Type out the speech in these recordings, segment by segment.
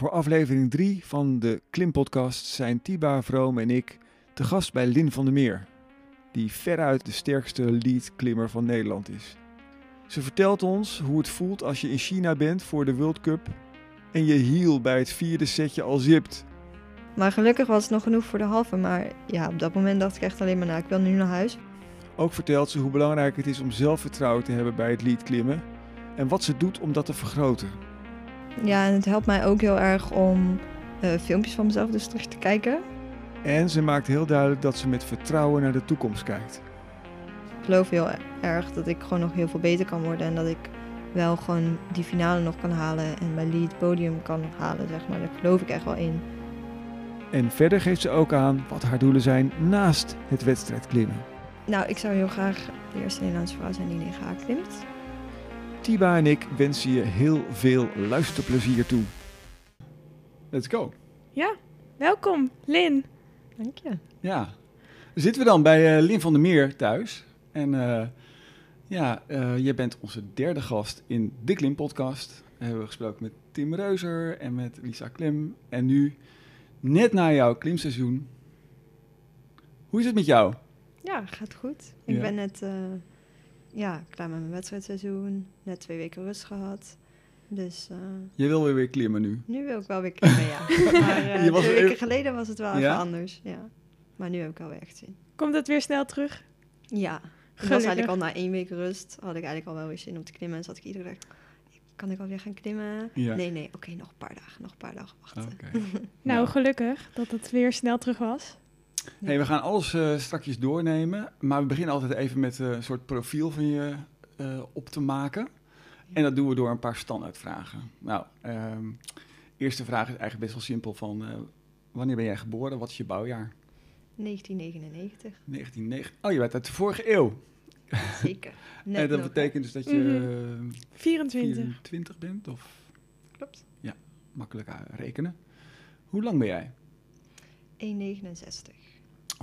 Voor aflevering 3 van de Klimpodcast zijn Tiba Vroom en ik te gast bij Lin van der Meer, die veruit de sterkste leadklimmer van Nederland is. Ze vertelt ons hoe het voelt als je in China bent voor de World Cup en je hiel bij het vierde setje al zipt. Maar gelukkig was het nog genoeg voor de halve. Maar ja, op dat moment dacht ik echt alleen maar, nou, ik wil nu naar huis. Ook vertelt ze hoe belangrijk het is om zelfvertrouwen te hebben bij het leadklimmen en wat ze doet om dat te vergroten. Ja, en het helpt mij ook heel erg om eh, filmpjes van mezelf dus terug te kijken. En ze maakt heel duidelijk dat ze met vertrouwen naar de toekomst kijkt. Ik geloof heel erg dat ik gewoon nog heel veel beter kan worden. En dat ik wel gewoon die finale nog kan halen en mijn lead podium kan halen, zeg maar. Daar geloof ik echt wel in. En verder geeft ze ook aan wat haar doelen zijn naast het wedstrijdklimmen. Nou, ik zou heel graag de eerste Nederlandse vrouw zijn die 9 klimt. Tiba en ik wensen je heel veel luisterplezier toe. Let's go. Ja, welkom, Lin. Dank je. Ja, zitten we dan bij uh, Lin van der Meer thuis. En uh, ja, uh, je bent onze derde gast in de Klim podcast. We hebben gesproken met Tim Reuzer en met Lisa Klim. En nu, net na jouw klimseizoen, hoe is het met jou? Ja, gaat goed. Ik Ja. ben net uh, ja, klaar met mijn wedstrijdseizoen. Net twee weken rust gehad. Dus uh, Je wil weer weer klimmen nu. nu wil ik wel weer klimmen, ja. Maar uh, was twee even- weken geleden was het wel Ja? even anders. Ja. Maar nu heb ik wel weer echt zin. Komt het weer snel terug? Ja. Ik was eigenlijk al na één week rust. Had ik eigenlijk al wel weer zin om te klimmen. En zat ik iedere dag... Kan ik alweer gaan klimmen? Ja. Nee, nee. Oké, nog een paar dagen. Nog een paar dagen wachten. Oké. Nou, Ja. gelukkig dat het weer snel terug was. Hey, we gaan alles eh strakjes doornemen, maar we beginnen altijd even met eh, een soort profiel van je eh, op te maken. En dat doen we door een paar standaardvragen. Nou, ehm, eerste vraag is eigenlijk best wel simpel van, eh, wanneer ben jij geboren? Wat is je bouwjaar? 1999. 1990. Oh, je bent uit de vorige eeuw. Zeker. Net en dat nog, betekent dus dat je eh, 24. 24 bent, of Klopt. makkelijk eh, rekenen. Hoe lang ben jij? 1,69.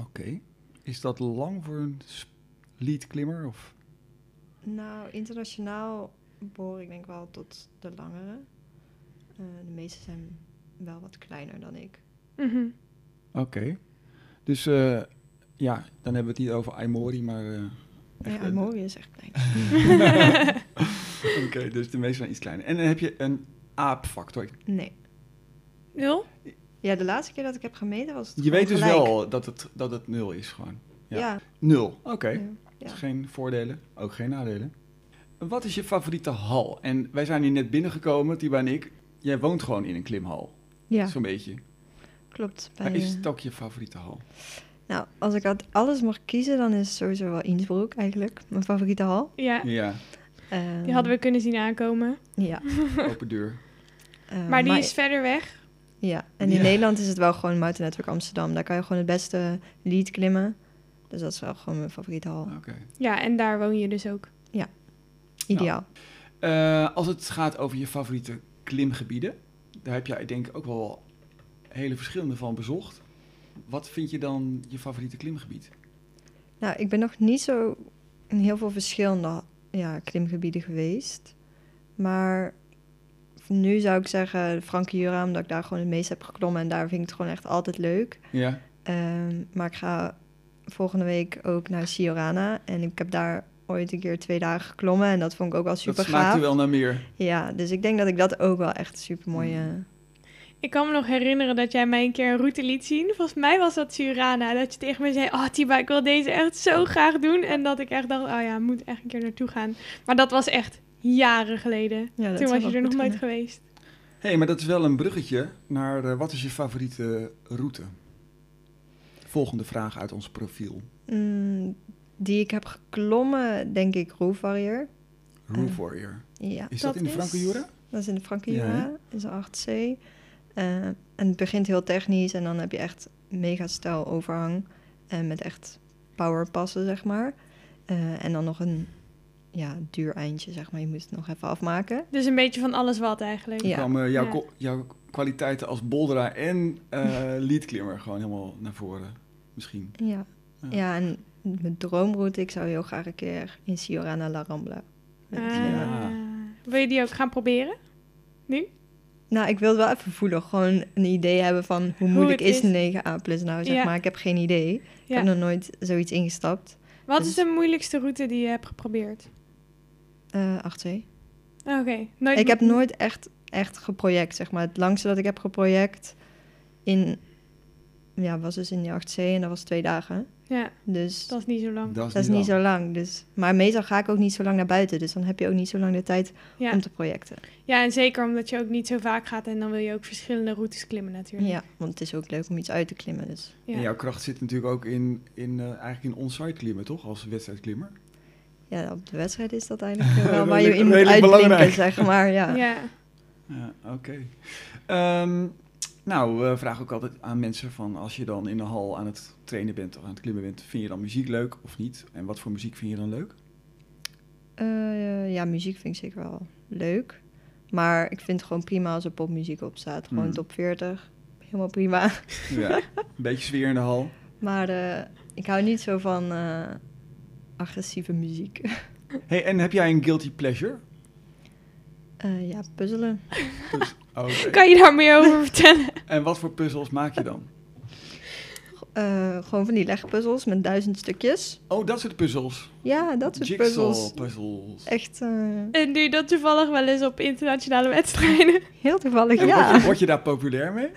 Oké. Is dat lang voor een leadklimmer? Of? Nou, internationaal behoor ik denk wel tot de langere. Eh, de meeste zijn wel wat kleiner dan ik. Mhm. Oké. Dus eh, ja, dan hebben we het niet over Aimori, maar... eh, echt, Ja, eh, Mori is echt klein. Oké, dus de meeste zijn iets kleiner. En dan heb je een aapfactor. Nee. Nul? Ja, de laatste keer dat ik heb gemeten was het Je weet dus gelijk. wel dat het, dat het nul is gewoon. Ja. Ja. Nul, oké. Dus ja. geen voordelen, ook geen nadelen. Wat is je favoriete hal? En wij zijn hier net binnengekomen, Tiba en ik. Jij woont gewoon in een klimhal, Ja, zo'n beetje. klopt. Maar Bij, is eh, het ook je favoriete hal? Nou, als ik uit alles mag kiezen, dan is het sowieso wel Innsbruck eigenlijk. Mijn favoriete hal. Ja, Ja, Ehm, die hadden we kunnen zien aankomen. Ja. open deur. eh, Maar die is verder weg. Ja, en in Ja. Nederland is het wel gewoon Mountain Network Amsterdam. Daar kan je gewoon het beste lead klimmen. Dus dat is wel gewoon mijn favoriete hal. Oké. Ja, en daar woon je dus ook. Ideaal. Eh, als het gaat over je favoriete klimgebieden, daar heb jij denk ik ook wel hele verschillende van bezocht. Wat vind je dan je favoriete klimgebied? Nou, ik ben nog niet zo in heel veel verschillende ja, klimgebieden geweest. Maar nu zou ik zeggen Franke Jura, omdat ik daar gewoon het meest heb geklommen. En daar vind ik het gewoon echt altijd leuk. Ja, Ehm, maar ik ga volgende week ook naar Siorana. En ik heb daar ooit een keer twee dagen geklommen. En dat vond ik ook wel dat super smaakte gaaf. wel naar meer. Ja, dus ik denk dat ik dat ook wel echt super mooi... Mm. Ik kan me nog herinneren dat jij mij een keer een route liet zien. Volgens mij was dat Surana. Dat je tegen me zei, oh Tiba, ik wil deze echt zo graag doen. En dat ik echt dacht, oh ja, moet echt een keer naartoe gaan. Maar dat was echt jaren geleden. Ja, Toen was je er nog nooit kunnen. geweest. Hé, hey, maar dat is wel een bruggetje naar eh, wat is je favoriete route? Volgende vraag uit ons profiel. Mm, die ik heb geklommen, denk ik, Roof Warrior. Roof Eh. Warrior. Ja, Is dat, dat in de is- Franke Jura? dat is in de Franke Ja, is een 8C. Eh, en het begint heel technisch en dan heb je echt mega stijl overhang. En met echt powerpassen, zeg maar. Eh, en dan nog een ja, duur eindje, zeg maar. Je moet het nog even afmaken. Dus een beetje van alles wat eigenlijk. Ja. kwamen jouw, Ja. jouw kwaliteiten als bolderaar en eh leadklimmer gewoon helemaal naar voren, misschien. Ja. Ja. ja, en mijn droomroute, ik zou heel graag een keer in Siorana La Rambla. met Ah. Ja. Wil je die ook gaan proberen? Nu? Nou, ik wilde wel even voelen. Gewoon een idee hebben van hoe Hoe moeilijk is is. een 9A plus nou, zeg Ja. maar. Ik heb geen idee. Ik Ja. heb nog nooit zoiets ingestapt. Wat Dus- is de moeilijkste route die je hebt geprobeerd? Eh 8C. Oh, Oké. Nooit Ik heb nooit echt, echt geproject, zeg maar. Het langste dat ik heb geproject in... Ja, was dus in die 8C en dat was twee dagen. Ja, Dus dat is niet zo lang. Dat is, dat is niet zo lang. Dus, maar meestal ga ik ook niet zo lang naar buiten. Dus dan heb je ook niet zo lang de tijd Ja. om te projecten. ja, en zeker omdat je ook niet zo vaak gaat en dan wil je ook verschillende routes klimmen natuurlijk. Ja, want het is ook leuk om iets uit te klimmen. Dus. Ja. En jouw kracht zit natuurlijk ook in, in, eh, eigenlijk in on-site klimmen, toch? Als wedstrijdklimmer. Ja, op de wedstrijd is dat eigenlijk wel waar je in moet uitblinken, belangrijk. zeg maar. Ja. Ja. Ja, oké. Ehm, nou, we vragen ook altijd aan mensen van als je dan in de hal aan het trainen bent of aan het klimmen bent, vind je dan muziek leuk of niet? En wat voor muziek vind je dan leuk? Eh, ja, muziek vind ik zeker wel leuk. Maar ik vind het gewoon prima als er popmuziek op staat. Gewoon Hmm. top 40. Helemaal prima. Ja, een beetje sfeer in de hal. Maar eh, ik hou niet zo van eh, agressieve muziek. Hey, en heb jij een guilty pleasure? Eh, ja, puzzelen. Oké. Kan je daar meer over vertellen? En wat voor puzzels maak je dan? Eh, gewoon van die legpuzzels met duizend stukjes. Oh, dat soort puzzels. Ja, dat soort Jigsaw puzzels. puzzels. Echt eh, En doe je dat toevallig wel eens op internationale wedstrijden? heel toevallig, En ja. word, je, word je daar populair mee?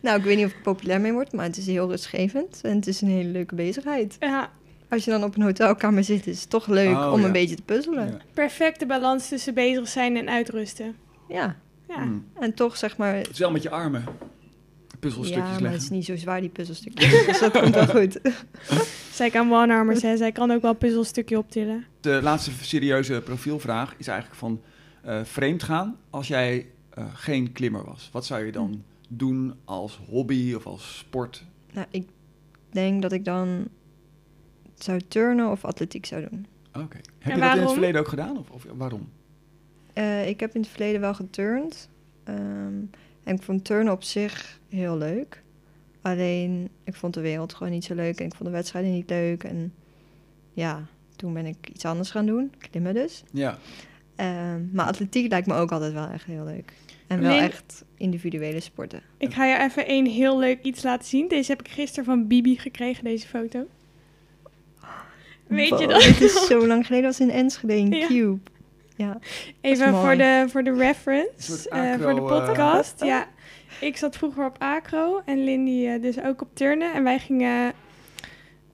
Nou, ik weet niet of ik populair mee word, maar het is heel rustgevend. En het is een hele leuke bezigheid. Ja, Als je dan op een hotelkamer zit, is het toch leuk Oh, om ja. een beetje te puzzelen. Ja. perfecte balans tussen bezig zijn en uitrusten. Ja, Ja. Hmm. en toch zeg maar... Het is wel met je armen. Ja, Puzzelstukjes maar leggen. het is niet zo zwaar, die puzzelstukjes. dus dat komt wel goed. Zij kan one-armers, hè. Zij kan ook wel een puzzelstukje optillen. De laatste serieuze profielvraag is eigenlijk van eh, vreemd gaan als jij eh, geen klimmer was. Wat zou je dan doen als hobby of als sport? Nou, ik denk dat ik dan zou turnen of atletiek zou doen. Oké. Heb En je dat in het verleden ook gedaan? Of, of waarom? Eh, ik heb in het verleden wel geturnd. ehm, en ik vond turnen op zich heel leuk. Alleen, ik vond de wereld gewoon niet zo leuk. En ik vond de wedstrijden niet leuk. En ja, toen ben ik iets anders gaan doen. Klimmen dus. Ja. Ehm, maar atletiek lijkt me ook altijd wel echt heel leuk. En wel echt individuele sporten. Ik ga je even een heel leuk iets laten zien. Deze heb ik gisteren van Bibi gekregen, deze foto. Weet je dat? Het is zo lang geleden als in Enschede, in Ja. Cube. Ja, Even voor de, voor de Een reference, soort eh, voor de eh, podcast. ja, ik zat vroeger op acro en Lindy eh, dus ook op turnen. En wij gingen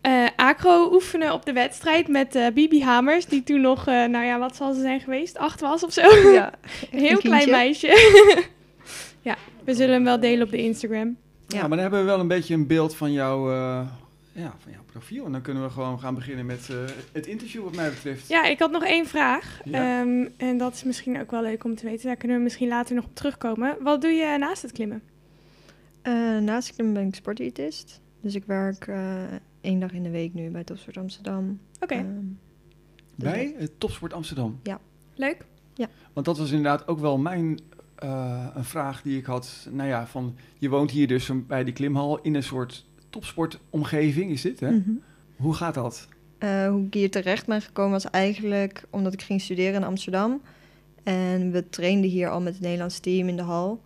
eh, acro oefenen op de wedstrijd met eh, Bibi Hamers, die toen nog, eh, nou ja, wat zal ze zijn geweest? Acht was of zo. ja. Een heel klein meisje. ja, we zullen hem wel delen op de Instagram. Ja. Ja. maar dan hebben we wel een beetje een beeld van, jouw, eh, ja, van jouw profiel. En dan kunnen we gewoon gaan beginnen met eh, het interview wat mij betreft. Ja, ik had nog één vraag. Ja. Ehm, en dat is misschien ook wel leuk om te weten. Daar kunnen we misschien later nog op terugkomen. Wat doe je naast het klimmen? Eh, naast klimmen ben ik sportdiëtist. Dus ik werk eh, één dag in de week nu bij Topsport Amsterdam. Oké, Ehm, dus Bij het Topsport Amsterdam. leuk. Want dat was inderdaad ook wel mijn eh, een vraag die ik had. Nou ja, van je woont hier dus bij die klimhal in een soort topsportomgeving, is dit hè? mhm. Hoe gaat dat? Eh, hoe ik hier terecht ben gekomen was eigenlijk omdat ik ging studeren in Amsterdam. En we trainden hier al met het Nederlands team in de hal.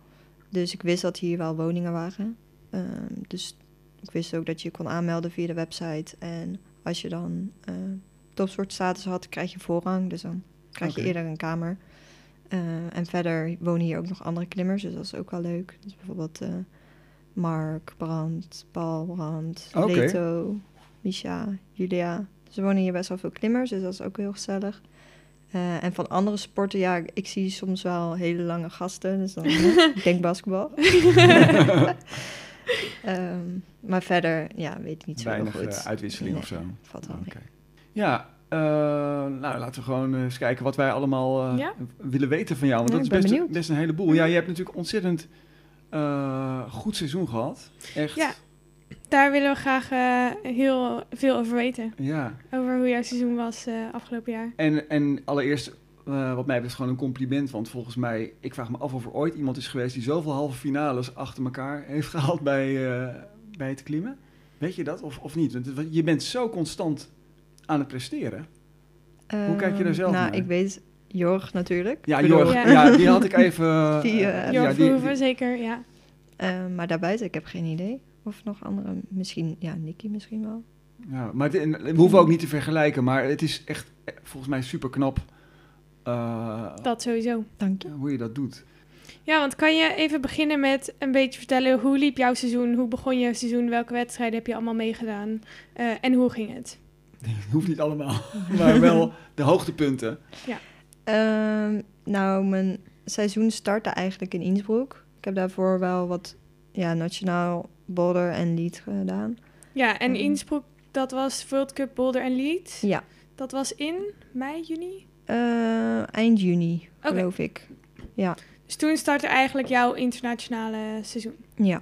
Dus ik wist dat hier wel woningen waren. Ehm, dus ik wist ook dat je kon aanmelden via de website. En als je dan eh topsportstatus had, krijg je voorrang. Dus dan krijg je eerder een kamer. Eh, en verder wonen hier ook nog andere klimmers, dus dat is ook wel leuk. Dus bijvoorbeeld Mark, Brand, Paul, Brand. Leto, Misha, Julia. Dus er wonen hier best wel veel klimmers, dus dat is ook heel gezellig. Eh, en van andere sporten, ja, ik zie soms wel hele lange gasten. Dus dan, ik denk basketbal. Ehm, maar verder, ja, weet ik niet zo Weinig heel goed. eh, uitwisseling Nee, of zo. Valt wel. Ja, eh, nou laten we gewoon eh, eens kijken wat wij allemaal eh, Ja. willen weten van jou. Want Ja, dat is best, best een heleboel. Ja, je hebt natuurlijk ontzettend eh, goed seizoen gehad. Echt. Ja. Daar willen we graag eh, heel veel over weten. Ja. Over hoe jouw seizoen was eh, afgelopen jaar. En, en allereerst, eh, wat mij betreft, gewoon een compliment. Want volgens mij, ik vraag me af of er ooit iemand is geweest die zoveel halve finales achter elkaar heeft gehaald bij, eh, bij het klimmen. Weet je dat of, of niet? Want je bent zo constant aan het presteren. Hoe kijk je daar Ehm, zelf nou, naar? ik weet Jorg natuurlijk. Ja, Jorg, Ja. ja. die had ik even... Die, eh, eh, Jorg ja, die- Verhoeven, die- zeker, ja. eh, maar daarbuiten, ik heb geen idee. Of nog andere, misschien, ja, Nicky misschien wel. Ja, maar het- we hoeven ook niet te vergelijken, maar het is echt volgens mij super knap Dat sowieso. Dank je. hoe je dat doet. Ja, want kan je even beginnen met een beetje vertellen hoe liep jouw seizoen? Hoe begon jouw seizoen? Welke wedstrijden heb je allemaal meegedaan? Eh, en hoe ging het? Hoeft niet allemaal, maar wel de hoogtepunten. Ehm, nou, mijn seizoen startte eigenlijk in Innsbruck. Ik heb daarvoor wel wat ja, nationaal boulder en lead gedaan. Ja, en Mm. Innsbruck, dat was World Cup Boulder en Lead. Ja, Dat was in mei, juni? eh, eind juni, geloof ik. Dus toen startte eigenlijk jouw internationale seizoen. Ja.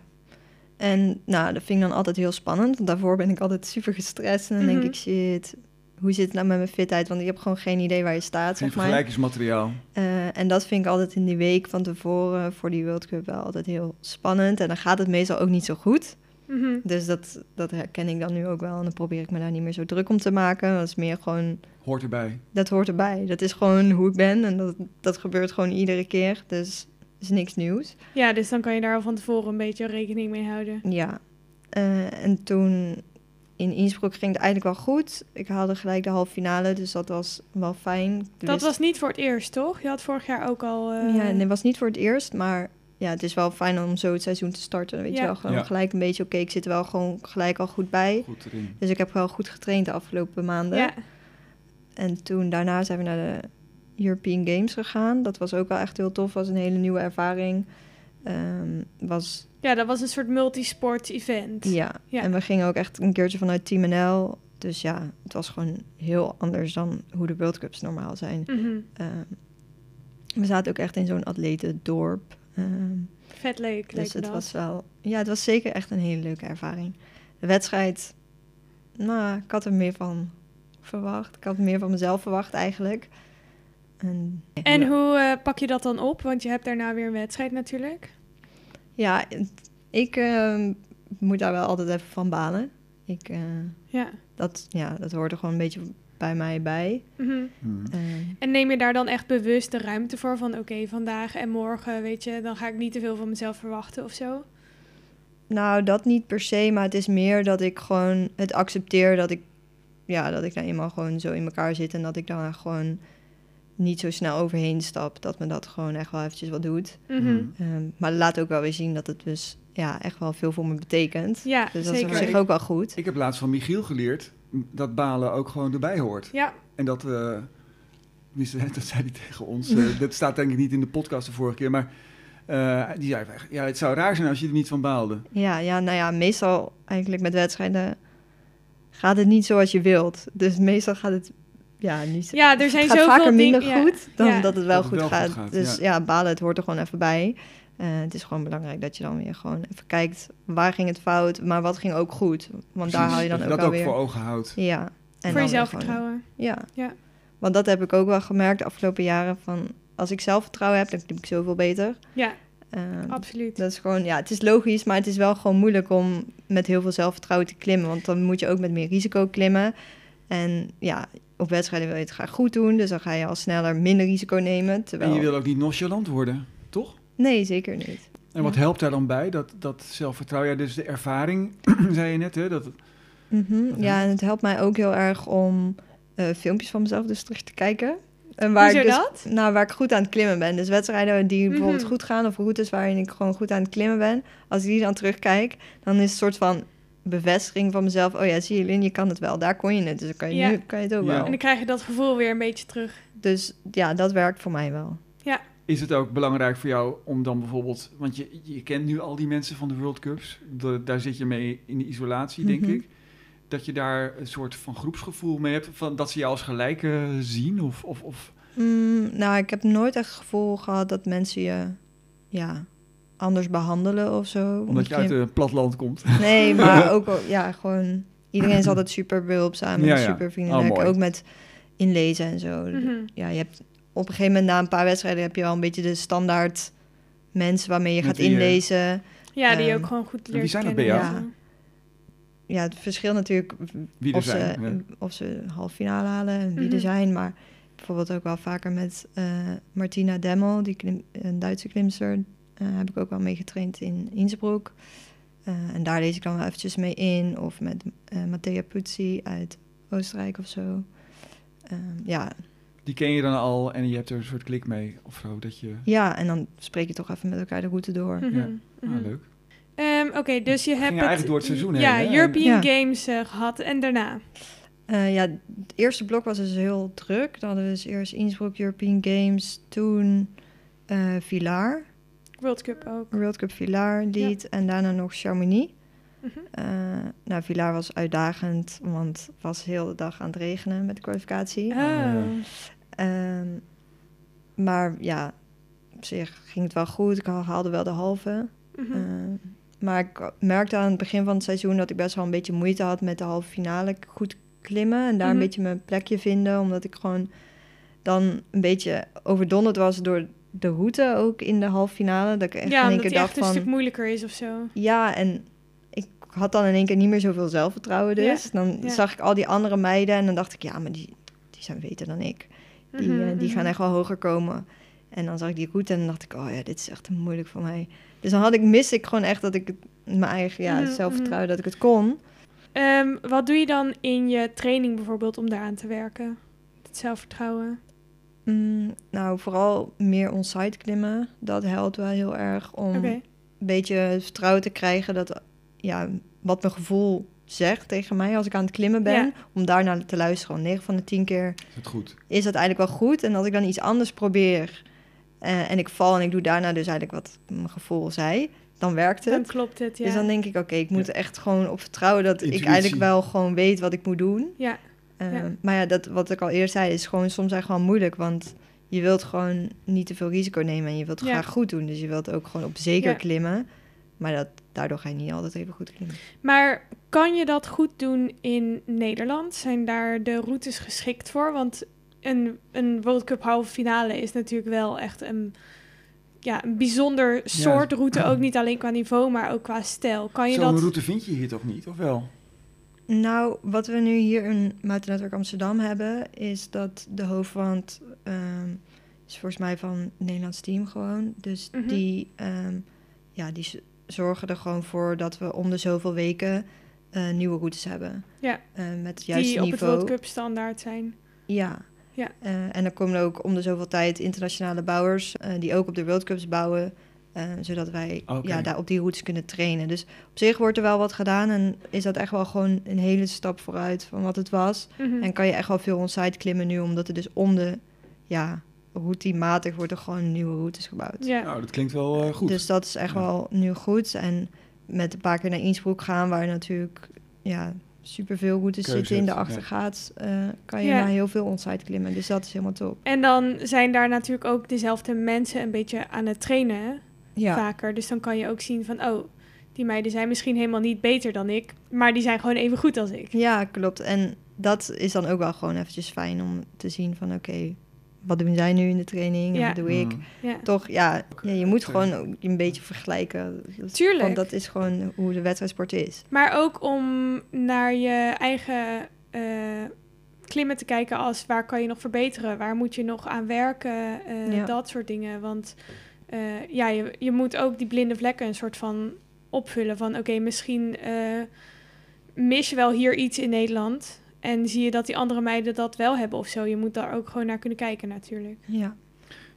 En nou, dat vind ik dan altijd heel spannend. Want daarvoor ben ik altijd super gestrest. En dan denk Mhm. ik, shit, hoe zit het nou met mijn fitheid? Want ik heb gewoon geen idee waar je staat, Geen zeg maar. vergelijkingsmateriaal. Eh, en dat vind ik altijd in die week van tevoren voor die World Cup wel altijd heel spannend. En dan gaat het meestal ook niet zo goed. Mhm. Dus dat, dat herken ik dan nu ook wel. En dan probeer ik me daar niet meer zo druk om te maken. Dat is meer gewoon, Hoort erbij. dat hoort erbij. Dat is gewoon hoe ik ben. En dat, dat gebeurt gewoon iedere keer. Dus is niks nieuws. Ja, dus dan kan je daar al van tevoren een beetje rekening mee houden. Ja. Eh, en toen in Innsbruck ging het eigenlijk wel goed. Ik haalde gelijk de halve finale, dus dat was wel fijn. Ik Dat wist- was niet voor het eerst, toch? Je had vorig jaar ook al... eh, Ja, nee, was niet voor het eerst, maar ja, het is wel fijn om zo het seizoen te starten. Weet Ja. je wel, gewoon Ja. gelijk een beetje, oké, ik zit er wel gewoon gelijk al goed bij. Goed erin. Dus ik heb wel goed getraind de afgelopen maanden. ja. En toen daarna zijn we naar de European Games gegaan. Dat was ook wel echt heel tof, was een hele nieuwe ervaring. Ehm, was, ja, dat was een soort multisport event. ja. Ja. en we gingen ook echt een keertje vanuit Team NL. Dus ja, het was gewoon heel anders dan hoe de World Cups normaal zijn. Mhm. Ehm, we zaten ook echt in zo'n atletendorp. Ehm Vet leuk, Dus het dat. was wel, ja, het was zeker echt een hele leuke ervaring. De wedstrijd, nou, ik had er meer van verwacht. Ik had meer van mezelf verwacht eigenlijk. En, En Ja. hoe eh, pak je dat dan op? Want je hebt daarna weer een wedstrijd natuurlijk. Ja, ik ehm, moet daar wel altijd even van balen. Ik, eh, Ja. dat, ja, dat hoort er gewoon een beetje bij mij bij. Mhm. Hmm. Ehm, En neem je daar dan echt bewust de ruimte voor? Van oké, vandaag en morgen, weet je, dan ga ik niet te veel van mezelf verwachten of zo. Nou, dat niet per se, maar het is meer dat ik gewoon het accepteer dat ik, ja, dat ik nou eenmaal gewoon zo in elkaar zit en dat ik daar gewoon niet zo snel overheen stap. Dat me dat gewoon echt wel eventjes wat doet. Mhm. Hmm. Ehm, maar laat ook wel weer zien dat het dus ja, echt wel veel voor me betekent. Ja, dus dat is zeker. op zich ook wel goed. Ik heb laatst van Michiel geleerd dat balen ook gewoon erbij hoort. Ja, En dat, eh, tenminste, dat zei hij tegen ons. eh, dat staat denk ik niet in de podcast de vorige keer, maar eh, die zei, ja, het zou raar zijn als je er niet van baalde. Ja, ja, nou ja, meestal eigenlijk met wedstrijden gaat het niet zoals je wilt. Dus meestal gaat het ja, niet Ja, er zijn het gaat zoveel vaker minder dingen- ja. goed dan Ja. dat het wel, Dat het goed, wel goed gaat. Dus ja. ja. balen, het hoort er gewoon even bij. Eh, het is gewoon belangrijk dat je dan weer gewoon even kijkt waar ging het fout, maar wat ging ook goed. Want daar haal je dan dat ook je dat ook alweer. voor ogen houdt. Ja. En voor dan je gewoon- zelfvertrouwen. Ja. Ja. Want dat heb ik ook wel gemerkt de afgelopen jaren. Van als ik zelfvertrouwen heb, dan doe ik zoveel beter. Ja, Ehm, absoluut. dat is gewoon, ja, het is logisch, maar het is wel gewoon moeilijk om met heel veel zelfvertrouwen te klimmen. Want dan moet je ook met meer risico klimmen. En ja, op wedstrijden wil je het graag goed doen. Dus dan ga je al sneller minder risico nemen. Terwijl... En je wil ook niet nonchalant worden, toch? Nee, zeker niet. En wat Ja. helpt daar dan bij? Dat, dat zelfvertrouwen, ja, dus de ervaring, zei je net, hè? Dat, Mhm. Ja, en het helpt mij ook heel erg om eh, filmpjes van mezelf dus terug te kijken. En waar ik dus, dat? Nou, waar ik goed aan het klimmen ben. Dus wedstrijden die bijvoorbeeld Mhm. goed gaan of routes waarin ik gewoon goed aan het klimmen ben. Als ik die dan terugkijk, dan is het soort van bevestiging van mezelf. Oh ja, zie je Lin, je kan het wel. Daar kon je het. Dus dan kan je, Ja. nu kan je het ook Ja. wel. En dan krijg je dat gevoel weer een beetje terug. Dus ja, dat werkt voor mij wel. is het ook belangrijk voor jou om dan bijvoorbeeld, want je, je kent nu al die mensen van de World Cups, Da- daar zit je mee in de isolatie, denk Mhm. ik. Dat je daar een soort van groepsgevoel mee hebt, van, dat ze jou als gelijke zien? Of, of, of Mm, nou, ik heb nooit echt het gevoel gehad dat mensen je ja, anders behandelen of zo. omdat je uit het platteland komt? Nee, maar ook ja, gewoon iedereen is altijd super behulpzaam en Ja, ja. super vriendelijk. Oh, mooi. ook met inlezen en zo. Mhm. Ja, je hebt op een gegeven moment na een paar wedstrijden heb je wel een beetje de standaard mensen waarmee je Met gaat wie inlezen. Ja, die je Ehm, ook gewoon goed wie leert zijn er kennen. bij jou? Ja. Ja, het verschilt natuurlijk Wie er of, zijn? ze, ja. of ze halve finale halen en wie Mhm. er zijn. Maar bijvoorbeeld ook wel vaker met eh, Martina Demmel, die klim, een Duitse klimster. Eh, heb ik ook wel mee getraind in Innsbruck. Eh, en daar lees ik dan wel eventjes mee in. Of met eh Mattea Puzzi uit Oostenrijk of zo. Ehm, ja, Die ken je dan al en je hebt er een soort klik mee of zo. Dat je... ja, en dan spreek je toch even met elkaar de route door. Mhm, Ja. mhm. Ah, leuk. Ehm, Oké, dus je hebt Ging eigenlijk door het seizoen heen, Ja, hè? European Ja. Games eh, gehad en daarna. Eh, ja, het eerste blok was dus heel druk. Dan hadden we dus eerst Innsbruck European Games, toen eh Villar, World Cup ook. World Cup Villar lied en daarna nog Chamonix. Mhm. Eh, nou, Villar was uitdagend, want het was heel de dag aan het regenen met de kwalificatie. Oh. ja. Ehm, maar ja, op zich ging het wel goed. Ik haalde wel de halve. Mhm. Ehm, maar ik merkte aan het begin van het seizoen dat ik best wel een beetje moeite had met de halve finale goed klimmen. En daar Mhm. een beetje mijn plekje vinden. Omdat ik gewoon dan een beetje overdonderd was door de route ook in de halve finale. Dat ik echt ja, in één keer dacht echt een van... stuk moeilijker is of zo. Ja, en ik had dan in één keer niet meer zoveel zelfvertrouwen dus. Dan ja. zag ik al die andere meiden en dan dacht ik... Ja, maar die, die zijn beter dan ik. Die, Mhm, eh, die gaan mhm. echt wel hoger komen. En dan zag ik die route en dan dacht ik... Oh ja, dit is echt te moeilijk voor mij. Dus dan had ik, miste ik gewoon echt dat ik het, mijn eigen ja, Mhm, zelfvertrouwen... dat ik het kon. Ehm, wat doe je dan in je training bijvoorbeeld om daaraan te werken? Het zelfvertrouwen. Mm, nou, vooral meer onside klimmen. Dat helpt wel heel erg om een beetje vertrouwen te krijgen... dat ja, wat mijn gevoel zegt tegen mij als ik aan het klimmen ben... Ja. om daarnaar te luisteren. Want 9 van de 10 keer Is het goed? is dat eigenlijk wel goed. En als ik dan iets anders probeer eh, en ik val en ik doe daarna dus eigenlijk wat mijn gevoel zei, dan werkt Dan het. klopt het, ja. Dus dan denk ik, oké, ik moet Ja. er echt gewoon op vertrouwen dat ik eigenlijk wel gewoon weet wat ik moet doen. Ja, Eh, Ja. Maar ja, dat, wat ik al eerder zei, is gewoon soms echt gewoon moeilijk. Want je wilt gewoon niet te veel risico nemen en je wilt het Ja. graag goed doen. Dus je wilt ook gewoon op zeker Ja. klimmen. Maar dat, daardoor ga je niet altijd even goed klimmen. maar kan je dat goed doen in Nederland? Zijn daar de routes geschikt voor? Want een, een World Cup halve finale is natuurlijk wel echt een, ja, een bijzonder soort route. Ook niet alleen qua niveau, maar ook qua stijl. Kan je Zo'n dat... route vind je hier toch niet, of wel? Nou, wat we nu hier in Mountain Amsterdam hebben, is dat de hoofdwand ehm, is volgens mij van het Nederlands team gewoon. Dus Mhm. die, ehm, ja, die zorgen er gewoon voor dat we om de zoveel weken eh, nieuwe routes hebben. Ja. Eh, met het juiste die op het niveau. World Cup standaard zijn. Ja. Ja. Eh, en dan komen er ook om de zoveel tijd internationale bouwers eh, die ook op de World Cups bouwen. Eh, zodat wij ja, daar op die routes kunnen trainen. Dus op zich wordt er wel wat gedaan. En is dat echt wel gewoon een hele stap vooruit van wat het was. Mhm. En kan je echt wel veel onsite klimmen nu. Omdat er dus om de ja, routinematig wordt er gewoon nieuwe routes gebouwd. Ja. Nou, dat klinkt wel eh, goed. Dus dat is echt Ja. wel nu goed. En met een paar keer naar Innsbruck gaan, waar natuurlijk ja, superveel routes Keuze zitten in de ja. achtergaats, eh, kan je Ja. naar heel veel onsite klimmen. Dus dat is helemaal top. En dan zijn daar natuurlijk ook dezelfde mensen een beetje aan het trainen, hè? Ja, vaker. Dus dan kan je ook zien van, oh, die meiden zijn misschien helemaal niet beter dan ik, maar die zijn gewoon even goed als ik. ja, klopt. En dat is dan ook wel gewoon eventjes fijn om te zien van oké, wat doen zij nu in de training en Ja. wat doe ik? Mm. Ja, Toch, ja, ja je moet gewoon ook een beetje vergelijken. Tuurlijk. Want dat is gewoon hoe de wedstrijdsport is. maar ook om naar je eigen eh, klimmen te kijken als waar kan je nog verbeteren, waar moet je nog aan werken, eh, Ja. dat soort dingen. Want eh, ja, je, je moet ook die blinde vlekken een soort van opvullen van, oké, misschien eh, mis je wel hier iets in Nederland. En zie je dat die andere meiden dat wel hebben of zo. Je moet daar ook gewoon naar kunnen kijken natuurlijk. Ja,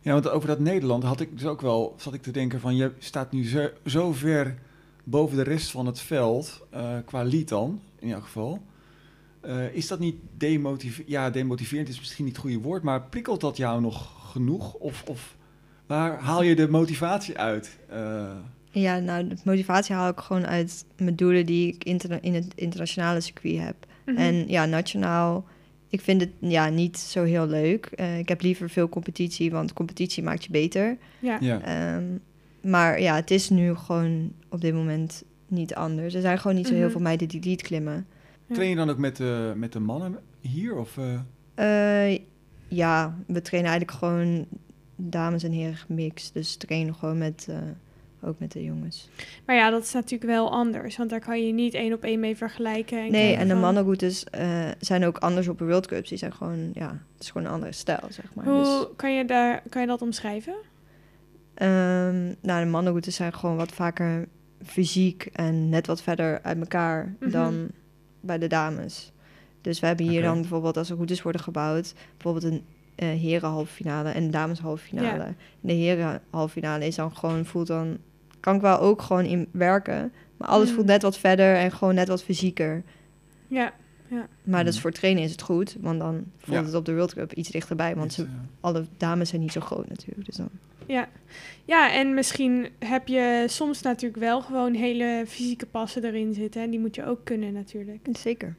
Ja, want over dat Nederland had ik dus ook wel, zat ik te denken van, je staat nu zo, zo ver boven de rest van het veld, eh, qua lied dan, in elk geval. Eh, is dat niet demotiverend? Ja, demotiverend is misschien niet het goede woord, maar prikkelt dat jou nog genoeg? Of, of waar haal je de motivatie uit? Eh, ja nou, de motivatie haal ik gewoon uit mijn doelen die ik interna- in het internationale circuit heb. Mhm. En ja, nationaal, ik vind het ja, niet zo heel leuk. Eh, ik heb liever veel competitie, want competitie maakt je beter. ja. ja. Ehm, maar ja, het is nu gewoon op dit moment niet anders. Er zijn gewoon niet zo heel Mhm. veel meiden die lead klimmen. Ja. Train je dan ook met de, met de mannen hier? Of, eh? Eh, ja, we trainen eigenlijk gewoon dames en heren gemixt. Dus trainen gewoon met eh, ook met de jongens. Maar ja, dat is natuurlijk wel anders. Want daar kan je niet één op één mee vergelijken. En nee, en de van, mannenroutes eh, zijn ook anders op de World Cups. Die zijn gewoon, ja, het is gewoon een andere stijl, zeg maar. Dus, Hoe kan je, daar, kan je dat omschrijven? ehm, nou, de mannenroutes zijn gewoon wat vaker fysiek en net wat verder uit elkaar Mhm. dan bij de dames. Dus we hebben hier dan bijvoorbeeld, als er routes worden gebouwd, bijvoorbeeld een eh heren halve finale en dames halve finale. Ja. De heren halve finale is dan gewoon, voelt dan, kan ik wel ook gewoon in werken, maar alles Mhm. voelt net wat verder en gewoon net wat fysieker. Ja, Maar dus Mhm. voor trainen is het goed, want dan voelt Ja. het op de World Cup iets dichterbij, want ze, eh, alle dames zijn niet zo groot natuurlijk. Dus dan. ja. ja, en misschien heb je soms natuurlijk wel gewoon hele fysieke passen erin zitten. En die moet je ook kunnen natuurlijk. Zeker.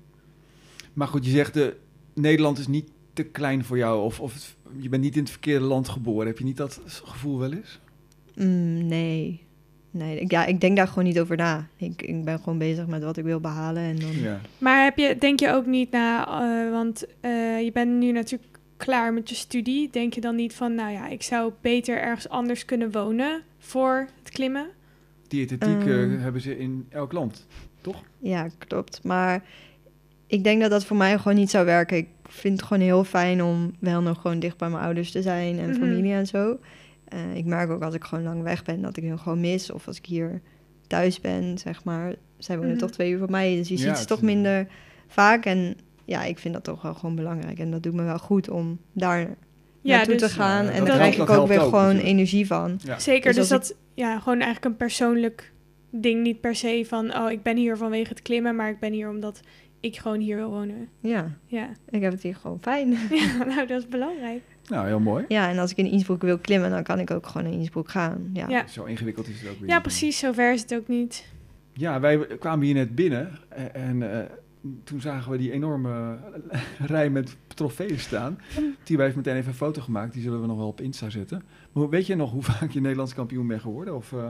Maar goed, je zegt de Nederland is niet te klein voor jou. Of, of het- je bent niet in het verkeerde land geboren. Heb je niet dat gevoel wel eens? Mm, nee. Nee, ik- ja, ik denk daar gewoon niet over na. Ik, ik ben gewoon bezig met wat ik wil behalen en dan... Ja. Maar heb je, denk je ook niet na, eh, want eh, je bent nu natuurlijk klaar met je studie. Denk je dan niet van, nou ja, ik zou beter ergens anders kunnen wonen voor het klimmen? Diëtetiek eh, Ehm. hebben ze in elk land, toch? Ja, klopt. Maar ik denk dat dat voor mij gewoon niet zou werken. Ik vind het gewoon heel fijn om wel nog gewoon dicht bij mijn ouders te zijn en Mhm. familie en zo. Eh, ik merk ook als ik gewoon lang weg ben dat ik hun gewoon mis. Of als ik hier thuis ben, zeg maar. Zij wonen Mhm. toch twee uur van mij, dus je Ja, ziet ze het toch is- minder vaak. En ja, ik vind dat toch wel gewoon belangrijk. En dat doet me wel goed om daar Ja, naartoe dus te gaan. Ja, en daar krijg ik ook weer ook gewoon natuurlijk. energie van. Ja. Zeker, Dus dus, dat, ja, gewoon eigenlijk een persoonlijk ding. Niet per se van, oh, ik ben hier vanwege het klimmen, maar ik ben hier omdat ik gewoon hier wil wonen. Ja, Ja, ik heb het hier gewoon fijn. ja nou, dat is belangrijk. Nou, heel mooi. Ja, en als ik in Innsbruck wil klimmen, dan kan ik ook gewoon in Innsbruck gaan. Ja, Ja. Zo ingewikkeld is het ook weer. Ja, precies, zover is het ook niet. Ja, wij kwamen hier net binnen en, en eh, toen zagen we die enorme rij met trofeeën staan. Tiba heeft meteen even een foto gemaakt, die zullen we nog wel op Insta zetten. Maar weet je nog hoe vaak je Nederlands kampioen bent geworden? Of, eh,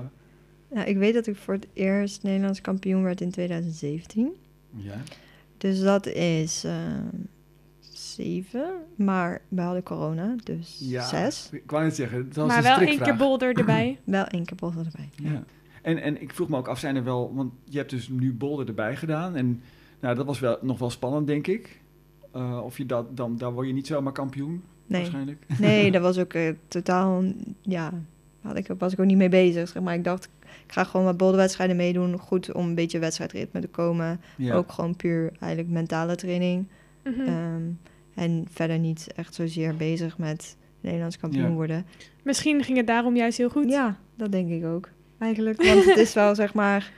Ja, ik weet dat ik voor het eerst Nederlands kampioen werd in 2017. ja. Dus dat is eh, zeven. Maar we hadden corona, dus ja, zes. Ik wou net zeggen, dat was maar een wel één keer bolder erbij. Wel één keer bossen erbij. Ja. En, en ik vroeg me ook af, zijn er wel, want je hebt dus nu Boulder erbij gedaan. En nou, dat was wel, nog wel spannend, denk ik. Eh, of je dat, dan, daar word je niet zomaar kampioen, Nee, waarschijnlijk. nee dat was ook eh, totaal... Ja, had ik, was ik ook niet mee bezig. Zeg maar ik dacht, ik ga gewoon wat bolderwedstrijden meedoen. Goed om een beetje wedstrijdritme te komen. Ja. Ook gewoon puur eigenlijk mentale training. Mhm. Ehm, en verder niet echt zozeer bezig met Nederlands kampioen Ja. worden. Misschien ging het daarom juist heel goed. Ja, dat denk ik ook. Eigenlijk. Want het is wel zeg maar.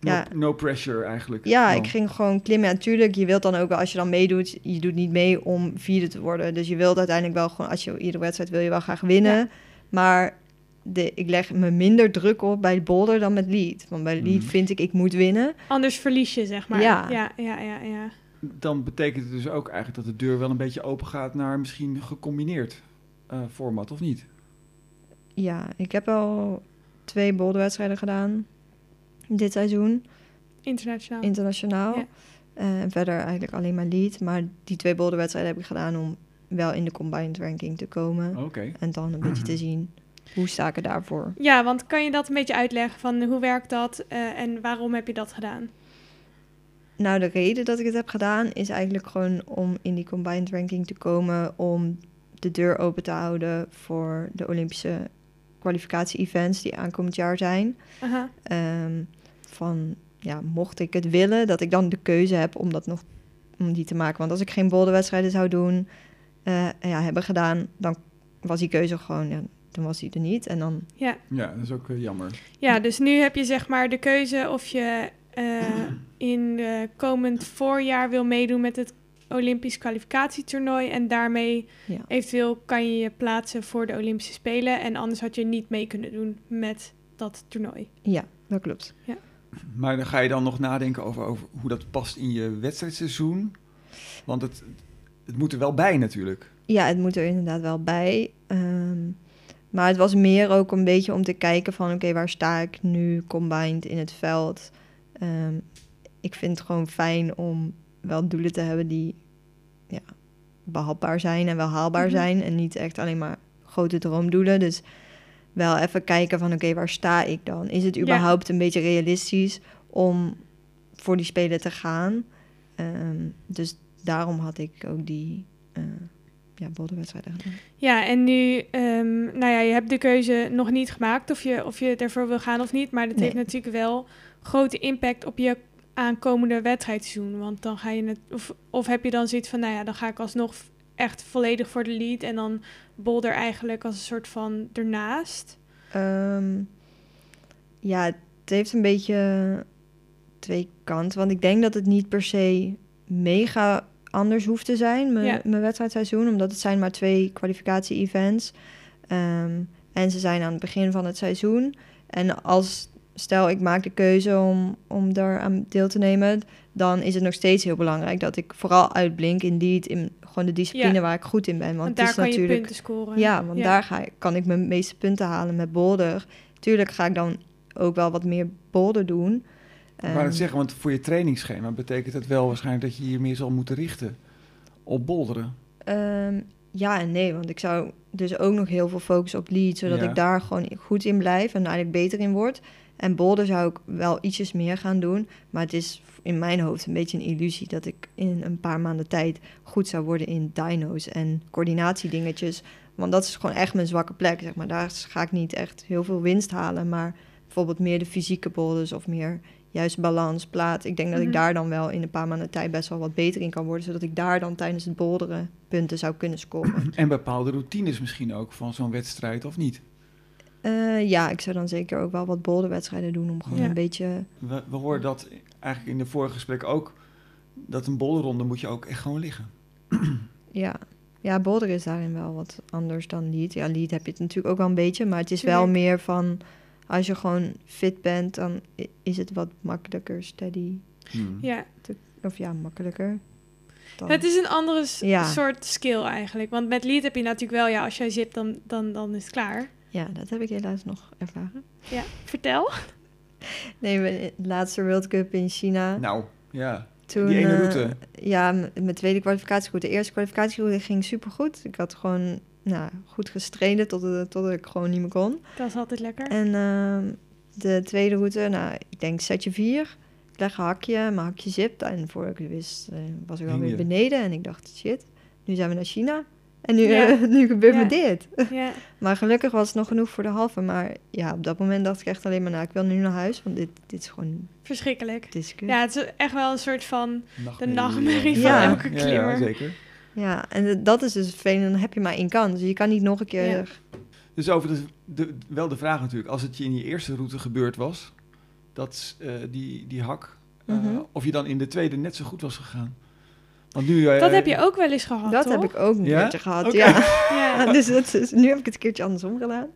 no, ja. no pressure eigenlijk. Ja, ik ging gewoon klimmen. En natuurlijk, je wilt dan ook wel, als je dan meedoet, je doet niet mee om vierde te worden. Dus je wilt uiteindelijk wel gewoon, als je iedere wedstrijd wil je wel graag winnen. Ja. Maar de, ik leg me minder druk op bij boulder dan met lead. Want bij lead Mhm. vind ik, ik moet winnen. Anders verlies je, zeg maar. Ja. ja, ja, ja. ja. Dan betekent het dus ook eigenlijk dat de deur wel een beetje open gaat naar misschien gecombineerd eh, format, of niet? Ja, ik heb al twee boulderwedstrijden gedaan dit seizoen. Internationaal. internationaal. Ja. Eh, En verder eigenlijk alleen maar lead. Maar die twee boulderwedstrijden heb ik gedaan om wel in de combined ranking te komen. Oké. En dan een beetje te zien hoe sta ik er daarvoor. Ja, want kan je dat een beetje uitleggen van hoe werkt dat eh, en waarom heb je dat gedaan? Nou, de reden dat ik het heb gedaan is eigenlijk gewoon om in die combined ranking te komen. Om de deur open te houden voor de Olympische kwalificatie-events die aankomend jaar zijn. Aha. Ehm, van ja, mocht ik het willen, dat ik dan de keuze heb om dat nog om die te maken. Want als ik geen boulderwedstrijden zou doen, eh, ja, hebben gedaan, dan was die keuze gewoon, ja, dan was die er niet. En dan, Ja. Ja, dat is ook jammer. ja, dus nu heb je zeg maar de keuze of je eh, in de komend voorjaar wil meedoen met het Olympisch kwalificatietoernooi. En daarmee ja, eventueel kan je je plaatsen voor de Olympische Spelen. En anders had je niet mee kunnen doen met dat toernooi. ja, dat klopt. Maar dan ga je dan nog nadenken over, over hoe dat past in je wedstrijdseizoen. Want het, het moet er wel bij natuurlijk. Ja, het moet er inderdaad wel bij. Ehm, maar het was meer ook een beetje om te kijken van... oké, waar sta ik nu combined in het veld? Ehm, ik vind het gewoon fijn om wel doelen te hebben die ja, behapbaar zijn en wel haalbaar Mhm. zijn. En niet echt alleen maar grote droomdoelen. Dus wel even kijken van oké, waar sta ik dan? Is het Ja. überhaupt een beetje realistisch om voor die spelen te gaan? Ehm, dus daarom had ik ook die eh ja, bolderwedstrijden gedaan. Ja, en nu, ehm, nou ja, je hebt de keuze nog niet gemaakt of je, of je ervoor wil gaan of niet. Maar dat Nee. heeft natuurlijk wel grote impact op je aankomende wedstrijdseizoen. Want dan ga je het, of, of heb je dan zoiets van, nou ja, dan ga ik alsnog echt volledig voor de lead. En dan bolder eigenlijk als een soort van ernaast. Ehm, ja, het heeft een beetje twee kanten. Want ik denk dat het niet per se mega anders hoeft te zijn, mijn, Ja. mijn wedstrijdseizoen. Omdat het zijn maar twee kwalificatie-events. Ehm, en ze zijn aan het begin van het seizoen. En als, stel ik maak de keuze om, om daar aan deel te nemen... dan is het nog steeds heel belangrijk dat ik vooral uitblink in die, in gewoon de discipline Ja. waar ik goed in ben. Want, Want het daar is kan je natuurlijk punten scoren. ja, want daar ga ik, kan ik mijn meeste punten halen met bolder. Tuurlijk ga ik dan ook wel wat meer bolder doen. Ik wou het zeggen, want voor je trainingsschema betekent het wel waarschijnlijk dat je je meer zal moeten richten op bolderen. ehm, ja en nee, want ik zou dus ook nog heel veel focussen op lead, zodat Ja. ik daar gewoon goed in blijf en eigenlijk beter in word. En bolder zou ik wel ietsjes meer gaan doen, maar het is in mijn hoofd een beetje een illusie dat ik in een paar maanden tijd goed zou worden in dyno's en coördinatiedingetjes. Want dat is gewoon echt mijn zwakke plek, zeg maar. Daar ga ik niet echt heel veel winst halen, maar bijvoorbeeld meer de fysieke boulders of meer juist balans, plaat. Ik denk dat Mhm. ik daar dan wel in een paar maanden tijd best wel wat beter in kan worden, zodat ik daar dan tijdens het boulderen punten zou kunnen scoren. En bepaalde routines misschien ook van zo'n wedstrijd of niet. Eh, ja, ik zou dan zeker ook wel wat boulderwedstrijden doen om gewoon Ja. een beetje... We, we hoorden dat eigenlijk in de vorige gesprek ook, dat een bolronde moet je ook echt gewoon liggen. Ja. ja, boulder is daarin wel wat anders dan lead. Ja, lead heb je het natuurlijk ook wel een beetje, maar het is wel meer van... Als je gewoon fit bent, dan is het wat makkelijker steady. Hmm. Ja, Of ja, makkelijker. Dan. het is een andere Ja. soort skill eigenlijk. Want met lead heb je natuurlijk wel, ja, als jij zipt, dan, dan, dan is het klaar. Ja, dat heb ik helaas nog ervaren. Ja, vertel. Nee, mijn laatste World Cup in China. Nou, ja. Toen, die ene eh, route. ja, mijn tweede kwalificatieroute. De eerste kwalificatieroute ging supergoed. Ik had gewoon nou, goed gestreden tot, het- tot ik gewoon niet meer kon. Dat is altijd lekker. En ehm, de tweede route, nou, ik denk setje 4. Ik leg een hakje, mijn hakje zipt. En voordat ik het wist, eh, was ik alweer beneden. En ik dacht, shit, nu zijn we naar China. En nu, Ja. eh, nu gebeurt Ja. me dit. Ja, Maar gelukkig was het nog genoeg voor de halve. Maar ja, op dat moment dacht ik echt alleen maar, nou, ik wil nu naar huis. Want dit, dit is gewoon, verschrikkelijk. dit is kut. Ja, het is echt wel een soort van... Nachtmerrie, nachtmerrie van elke Ja, ja, klimmer. zeker. Ja, en de- dat is dus vervelend. Dan heb je maar één kans. Dus je kan niet nog een keer... Ja. Dus over de, de, wel de vraag natuurlijk, als het je in je eerste route gebeurd was, dat eh, die, die hak, eh, Mhm. of je dan in de tweede net zo goed was gegaan. Want nu... eh, Dat heb je ook wel eens gehad, dat toch? heb ik ook een Ja? keertje gehad, ja. Ja. dus dat nu heb ik het een keertje andersom gedaan.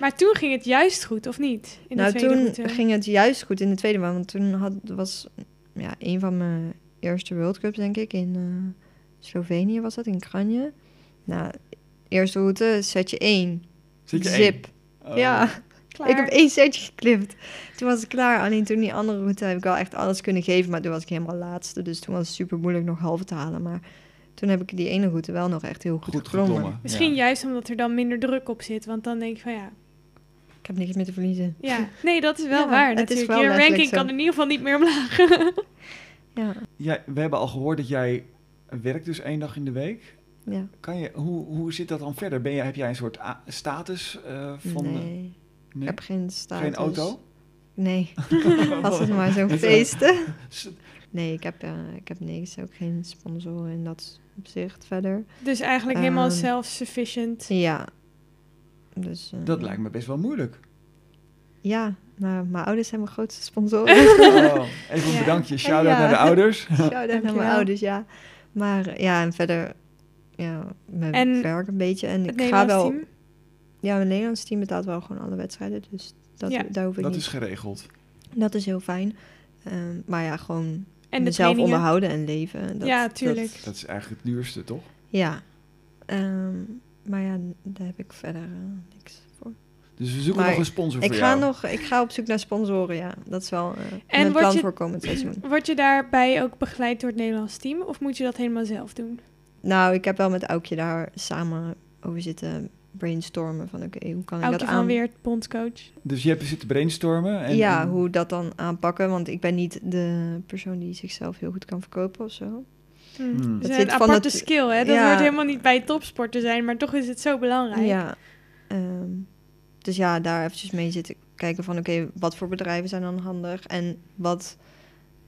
Maar toen ging het juist goed, of niet? In de nou, tweede toen route. ging het juist goed in de tweede. Want toen had, was ja, een van mijn eerste World Cups, denk ik, in eh, Slovenië was dat, in Kranje. Nou, eerste route, setje 1. Zit je één? Zip. Oh. Ja, Klaar. ik heb één setje geklipt. Toen was ik klaar. Alleen toen die andere route heb ik wel echt alles kunnen geven. Maar toen was ik helemaal laatste. Dus toen was het super moeilijk nog halve te halen. Maar toen heb ik die ene route wel nog echt heel goed, Goed geklommen. Misschien ja. juist omdat er dan minder druk op zit. Want dan denk je van ja, Ik heb niks meer te verliezen. ja. Nee, dat is wel Ja, waar het is natuurlijk. wel Je ranking zo. kan in ieder geval niet meer omlaag. Ja, Ja, we hebben al gehoord dat jij werkt dus één dag in de week. ja. Kan je, hoe, hoe zit dat dan verder? Ben je, heb jij een soort status eh, van... nee. Ik heb geen status. Geen auto? Nee, was het maar zo'n Zo. feesten. Nee, ik heb, eh, ik heb niks. Ook geen sponsoren in dat opzicht verder. dus eigenlijk helemaal Ehm, self-sufficient. Ja. Dus, eh, Dat lijkt me best wel moeilijk. Ja, nou, mijn ouders zijn mijn grootste sponsoren. Oh, even een Ja. bedankje. Shout-out Ja. naar de ouders. Shout-out naar mijn ouders, ja. Maar eh, ja, en verder... Ja, mijn En werk een beetje. En ik ga wel... team. Ja, mijn Nederlands team betaalt wel gewoon alle wedstrijden. Dus dat, Ja. daar hoef ik Dat niet... is geregeld. Dat is heel fijn. Ehm, maar ja, gewoon En mezelf onderhouden en leven. Dat, Ja, tuurlijk. Dat is eigenlijk het duurste, toch? ja. Ehm, maar ja, daar heb ik verder eh, niks voor. Dus we zoeken Maar nog een sponsor Ik voor ga, jou. nog, ik ga op zoek naar sponsoren, ja. Dat is wel eh En plan je- voor komend seizoen. Word je daarbij ook begeleid door het Nederlands team? Of moet je dat helemaal zelf doen? Nou, ik heb wel met Aukje daar samen over zitten brainstormen van oké, hoe kan ik dat van aan... weer bondscoach. Dus je hebt zitten brainstormen. En, ja, en- hoe dat dan aanpakken, want ik ben niet de persoon die zichzelf heel goed kan verkopen of zo. Hm. Hmm. Dat Het is zit een van aparte het- skill, hè? Dat Ja. hoort helemaal niet bij topsporten zijn, maar toch is het zo belangrijk. Ja. ehm, dus ja, daar eventjes mee zitten kijken van oké, wat voor bedrijven zijn dan handig en wat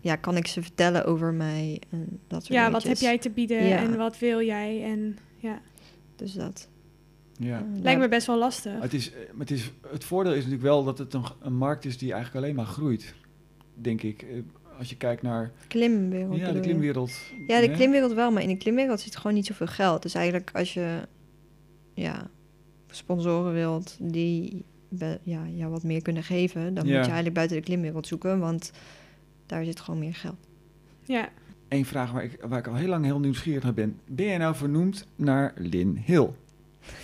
ja, kan ik ze vertellen over mij en dat soort Ja, wat heb jij te bieden Ja. en wat wil jij? En ja, Dus dat. ja. lijkt me best wel lastig. Het, is, eh, het, is, het voordeel is natuurlijk wel dat het een, een markt is die eigenlijk alleen maar groeit. Denk ik. Eh, Als je kijkt naar Klimwereld. ja, de klimwereld. Ja, de hè? klimwereld wel, maar in de klimwereld zit gewoon niet zoveel geld. Dus eigenlijk als je ja, sponsoren wilt die be- ja, jou wat meer kunnen geven, dan Ja. moet je eigenlijk buiten de klimwereld zoeken, want daar zit gewoon meer geld. Ja, Eén vraag waar ik, waar ik al heel lang heel nieuwsgierig naar ben. Ben jij nou vernoemd naar Lin Hill?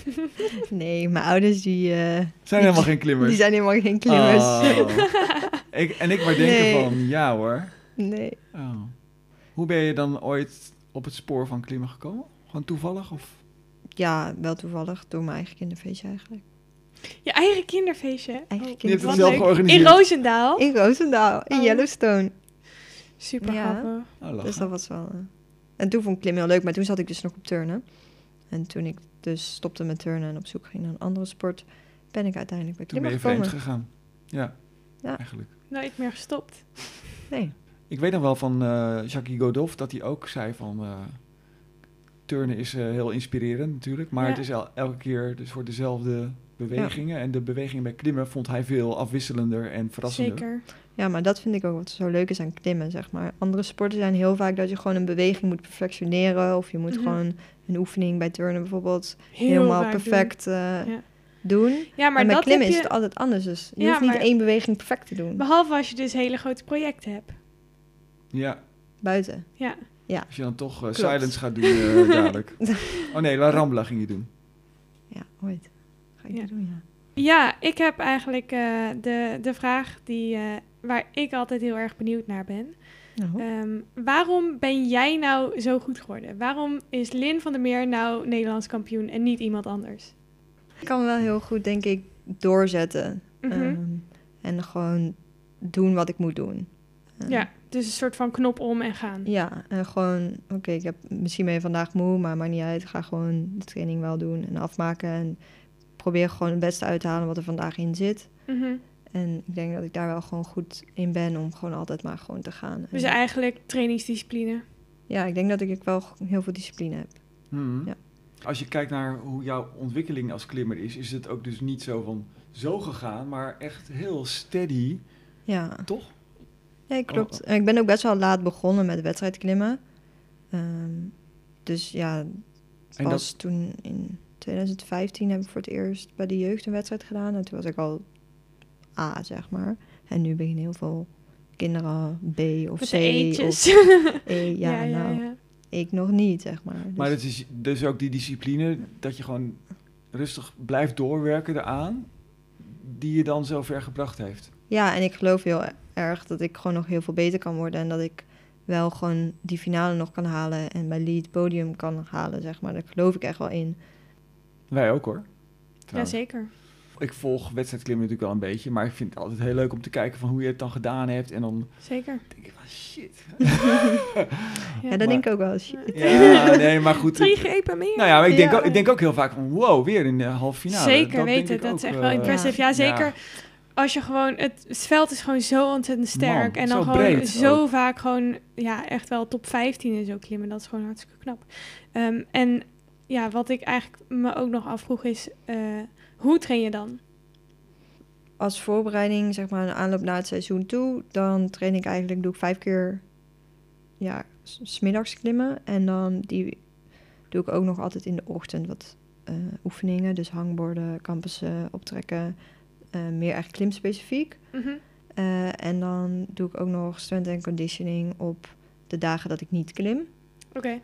Nee, mijn ouders die, eh, Zijn helemaal geen klimmers. die zijn helemaal geen klimmers. Oh. ik, en ik maar denken Nee. van, ja hoor. Nee. Oh. Hoe ben je dan ooit op het spoor van klimmen gekomen? Gewoon toevallig? Of? Ja, wel toevallig door mijn eigen kinderfeestje eigenlijk. je eigen kinderfeestje. Eigen Oh, Je hebt kinderfeestje. het wat zelf leuk. georganiseerd? In Roosendaal. In Roosendaal, in Oh. Yellowstone. Super Ja. grappig. Oh. Dus dat was wel... eh, En toen vond ik klimmen heel leuk, maar toen zat ik dus nog op turnen. En toen ik dus stopte met turnen en op zoek ging naar een andere sport, ben ik uiteindelijk bij Toen ben klimmen je vreemd gekomen. gegaan. Ja, Ja. eigenlijk. Nooit meer gestopt. Nee. Ik weet nog wel van eh Jackie Godolph dat hij ook zei van... eh, turnen is eh, heel inspirerend natuurlijk, maar Ja. het is el- elke keer dus voor dezelfde bewegingen. En de bewegingen bij klimmen vond hij veel afwisselender en verrassender. Zeker. Ja, maar dat vind ik ook wat zo leuk is aan klimmen, zeg maar. Andere sporten zijn heel vaak dat je gewoon een beweging moet perfectioneren. Of je moet Mhm. gewoon een oefening bij turnen bijvoorbeeld Heel helemaal vaak doen. perfect eh, Ja. doen. Ja, maar met dat klimmen is het altijd anders. Dus je Ja, hoeft niet maar- één beweging perfect te doen. behalve als je dus hele grote projecten hebt. Ja, Buiten. Ja. Als je dan toch eh, silence gaat doen eh, dadelijk. Oh nee, La Rambla ging je doen. Ja, ooit. Ga ik Ja. doen, ja. Ja, ik heb eigenlijk eh, de, de vraag die, eh, waar ik altijd heel erg benieuwd naar ben. Nou, Ehm, waarom ben jij nou zo goed geworden? Waarom is Lin van der Meer nou Nederlands kampioen en niet iemand anders? ik kan wel heel goed, denk ik, doorzetten. Mhm. Ehm, en gewoon doen wat ik moet doen. Ehm, ja, dus een soort van knop om en gaan. Ja, en gewoon, oké, ik heb misschien ben je vandaag moe, maar maakt niet uit. Ga gewoon de training wel doen en afmaken. En probeer gewoon het beste uit te halen wat er vandaag in zit. Mhm. En ik denk dat ik daar wel gewoon goed in ben om gewoon altijd maar gewoon te gaan. Dus En eigenlijk trainingsdiscipline. ja, ik denk dat ik wel heel veel discipline heb. Mhm. Ja. Als je kijkt naar hoe jouw ontwikkeling als klimmer is, is het ook dus niet zo van zo gegaan, maar echt heel steady, Ja, toch? Ja klopt. En ik ben ook best wel laat begonnen met wedstrijdklimmen. Ehm, dus ja, En pas toen in 2015 heb ik voor het eerst bij de jeugd een wedstrijd gedaan. En toen was ik al A, zeg maar. En nu beginnen heel veel kinderen B of Met C eetjes. of E. Ja, nou, ja. ik nog niet, zeg maar. Dus, Maar het is dus ook die discipline dat je gewoon rustig blijft doorwerken eraan, die je dan zo ver gebracht heeft. Ja, en ik geloof heel erg dat ik gewoon nog heel veel beter kan worden. En dat ik wel gewoon die finale nog kan halen en mijn lead podium kan halen, zeg maar. Daar geloof ik echt wel in. Wij ook hoor. trouwens. Jazeker. Ik volg wedstrijdklimmen natuurlijk wel een beetje, maar ik vind het altijd heel leuk om te kijken van hoe je het dan gedaan hebt. En dan Zeker. denk ik van shit. Ja, Ja. dat denk ik ook wel. Shit. Ja, nee, maar goed. Drie grepen meer. Nou ja, maar ik denk, Ja. ook, ik denk ook heel vaak van wow, weer in de halve finale. Zeker Dat weten, dat ook, is echt eh, wel impressive. Ja, zeker. Als je gewoon, het, het veld is gewoon zo ontzettend sterk. Man, en dan zo gewoon breed zo ook. vaak gewoon, ja, echt wel top 15 en zo klimmen. Dat is gewoon hartstikke knap. Ehm, en ja, wat ik eigenlijk me ook nog afvroeg is, eh, hoe train je dan? Als voorbereiding, zeg maar, een aanloop naar het seizoen toe, dan train ik eigenlijk, doe ik vijf keer, ja, s- smiddags klimmen. En dan die doe ik ook nog altijd in de ochtend wat eh, oefeningen. Dus hangborden, campussen, optrekken. Eh, meer echt klimspecifiek. Mhm. Eh, en dan doe ik ook nog strength and conditioning op de dagen dat ik niet klim. Oké.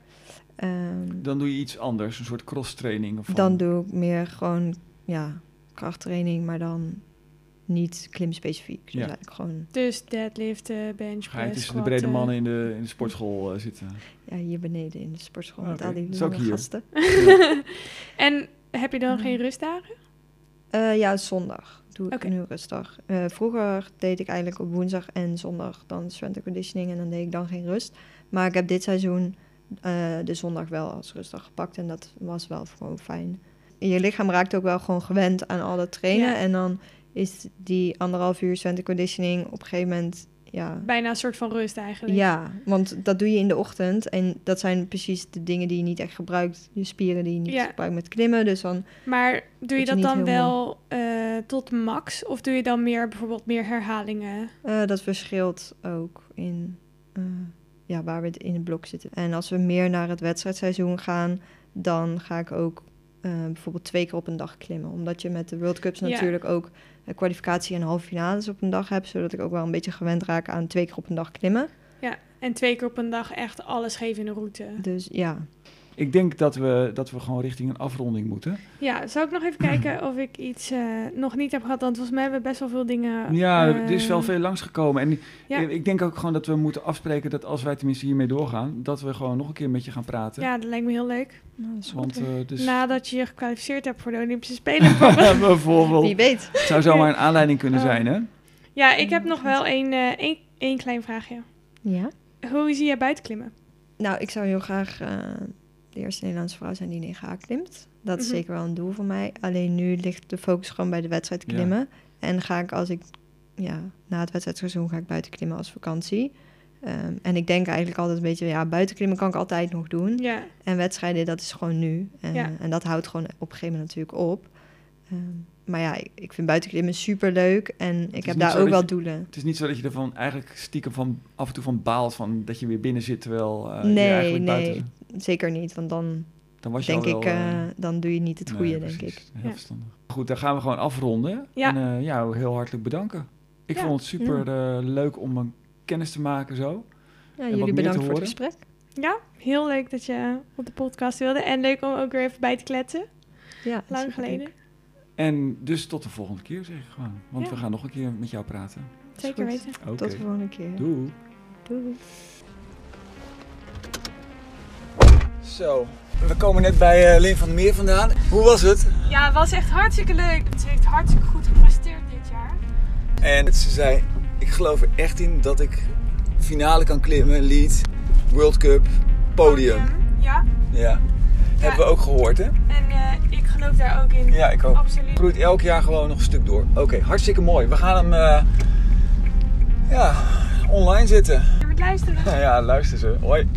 Ehm, Dan doe je iets anders, een soort cross-training. Of dan doe ik meer gewoon, ja, krachttraining, maar dan niet klimspecifiek. Dus Ja. eigenlijk gewoon, dus deadliften, bench Ga je press, tussen de brede mannen in de, in de sportschool eh, zitten. ja, hier beneden in de sportschool met al die gasten. en heb je dan geen rustdagen? Eh, ja, zondag doe ik nu rustig. Eh, vroeger deed ik eigenlijk op woensdag en zondag dan strength conditioning en dan deed ik dan geen rust. Maar ik heb dit seizoen eh, de zondag wel als rustig gepakt en dat was wel gewoon fijn. Je lichaam raakt ook wel gewoon gewend aan al dat trainen Ja. en dan is die anderhalf uur strength conditioning op een gegeven moment, ja... Bijna een soort van rust eigenlijk. Ja, want dat doe je in de ochtend en dat zijn precies de dingen die je niet echt gebruikt. Je spieren die je niet Ja. gebruikt met klimmen, dus dan Maar doe je Dat je dan wel eh, tot max? Of doe je dan meer bijvoorbeeld meer herhalingen? Eh, dat verschilt ook in eh, ja, waar we in het blok zitten. En als we meer naar het wedstrijdseizoen gaan, dan ga ik ook bijvoorbeeld twee keer op een dag klimmen. Omdat je met de World Cups Ja. natuurlijk ook kwalificatie en halve finales op een dag hebt. Zodat ik ook wel een beetje gewend raak aan twee keer op een dag klimmen. En twee keer op een dag echt alles geven in de route. Dus ja, Ik denk dat we, dat we gewoon richting een afronding moeten. Ja, zal ik nog even kijken of ik iets eh, nog niet heb gehad? Want volgens mij hebben we best wel veel dingen... Ja, eh, er is wel veel langsgekomen. En Ja. ik, denk ook gewoon dat we moeten afspreken dat als wij tenminste hiermee doorgaan, dat we gewoon nog een keer met je gaan praten. Ja, dat lijkt me heel leuk. nou, dat is goed. Want eh, dus Nadat je je gekwalificeerd hebt voor de Olympische Spelen. bijvoorbeeld. Wie weet. het zou zomaar een aanleiding kunnen Oh. zijn, hè? ja, ik heb nog wel één, eh, één, één klein vraagje. Ja. Hoe zie je buiten klimmen? Nou, ik zou heel graag eh, de eerste Nederlandse vrouw zijn die 9H klimt. Dat is Mhm. zeker wel een doel voor mij. Alleen nu ligt de focus gewoon bij de wedstrijd Ja. klimmen. En ga ik als ik, ja, na het wedstrijdseizoen ga ik buiten klimmen als vakantie. Ehm, en ik denk eigenlijk altijd een beetje, ja, buiten klimmen kan ik altijd nog doen. Ja, En wedstrijden, dat is gewoon nu. En, Ja. en dat houdt gewoon op een gegeven moment natuurlijk op. Ehm, maar ja, ik, ik vind buiten klimmen super leuk. En ik heb daar ook wel je- doelen. Het is niet zo dat je ervan eigenlijk stiekem van af en toe van baalt van dat je weer binnen zit terwijl eh, je Nee, eigenlijk nee. buiten Zeker niet, want dan Dan was je denk wel, ik, eh, eh, dan doe je niet het nee, goede, denk ik. Heel Ja. verstandig. Goed, dan gaan we gewoon afronden. Ja. En eh, ja, heel hartelijk bedanken. Ik Ja. vond het super eh, leuk om een kennis te maken zo. Ja, jullie bedankt voor het gesprek. ja, heel leuk dat je op de podcast wilde. En leuk om ook weer even bij te kletsen. Ja, Lang geleden. En dus tot de volgende keer zeg ik gewoon. Want Ja. we gaan nog een keer met jou praten. Zeker weten. Tot de volgende keer. Doei. Doei. Zo, we komen net bij uh, Lin van der Meer vandaan. Hoe was het? Ja, het was echt hartstikke leuk. Ze heeft hartstikke goed gepresteerd dit jaar. En ze zei, ik geloof er echt in dat ik finale kan klimmen, lead, World Cup, podium. Ja, Ja, hebben we ook gehoord hè? en eh, ik geloof daar ook in. Ja, ik ook. Absoluut. Groeit elk jaar gewoon nog een stuk door. Oké, hartstikke mooi. We gaan hem eh, ja, online zetten. Je moet luisteren. Ja, luister ze. Hoi.